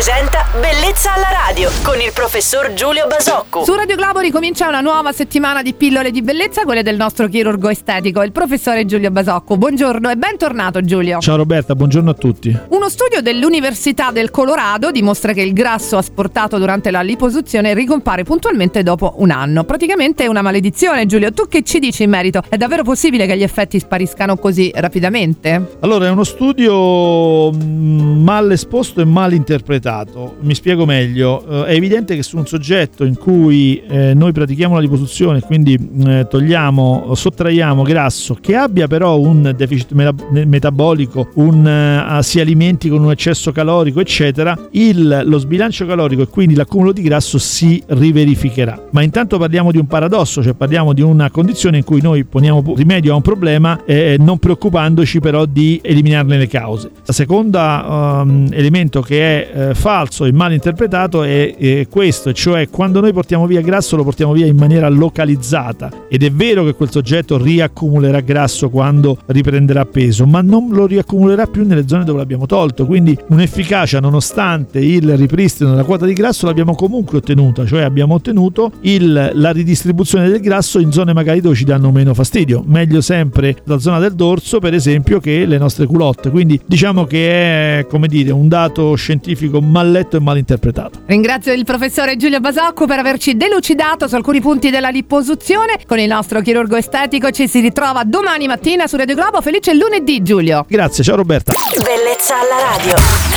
presenta Bellezza alla radio con il professor Giulio Basocco. Su Radio Globo ricomincia una nuova settimana di pillole di bellezza, quelle del nostro chirurgo estetico, il professore Giulio Basocco. Buongiorno e bentornato Giulio. Ciao Roberta, buongiorno a tutti. Uno studio dell'Università del Colorado dimostra che il grasso asportato durante la liposuzione ricompare puntualmente dopo un anno. Praticamente è una maledizione, Giulio. Tu che ci dici in merito? È davvero possibile che gli effetti spariscano così rapidamente? Allora, è uno studio mm, mal esposto e mal interpretato. Mi spiego meglio. Eh, è evidente che su un soggetto in cui eh, noi pratichiamo la liposuzione, quindi eh, togliamo, sottraiamo grasso, che abbia però un deficit meta- metabolico, un, si alimenti con un eccesso calorico, eccetera, il, lo sbilancio calorico e quindi l'accumulo di grasso si riverificherà. Ma intanto parliamo di un paradosso, cioè parliamo di una condizione in cui noi poniamo rimedio a un problema eh, non preoccupandoci però di eliminarne le cause. La seconda um, elemento che è eh, falso e mal interpretato è, è questo, cioè quando noi portiamo via grasso lo portiamo via in maniera localizzata. Ed è vero che quel soggetto riaccumulerà grasso quando riprenderà peso, ma non lo riaccumulerà più nelle zone dove l'abbiamo tolto, quindi un'efficacia nonostante il ripristino della quota di grasso l'abbiamo comunque ottenuta, cioè abbiamo ottenuto il, la ridistribuzione del grasso in zone magari dove ci danno meno fastidio, meglio sempre la zona del dorso per esempio che le nostre culotte, quindi diciamo che è come dire un dato scientifico mal letto e mal interpretato. Ringrazio il professore Giulio Basocco per averci delucidato su alcuni punti della liposuzione. Con il nostro chirurgo estetico ci si ritrova domani mattina su Radio Globo. Felice lunedì Giulio. Grazie, ciao Roberta. Bellezza alla radio.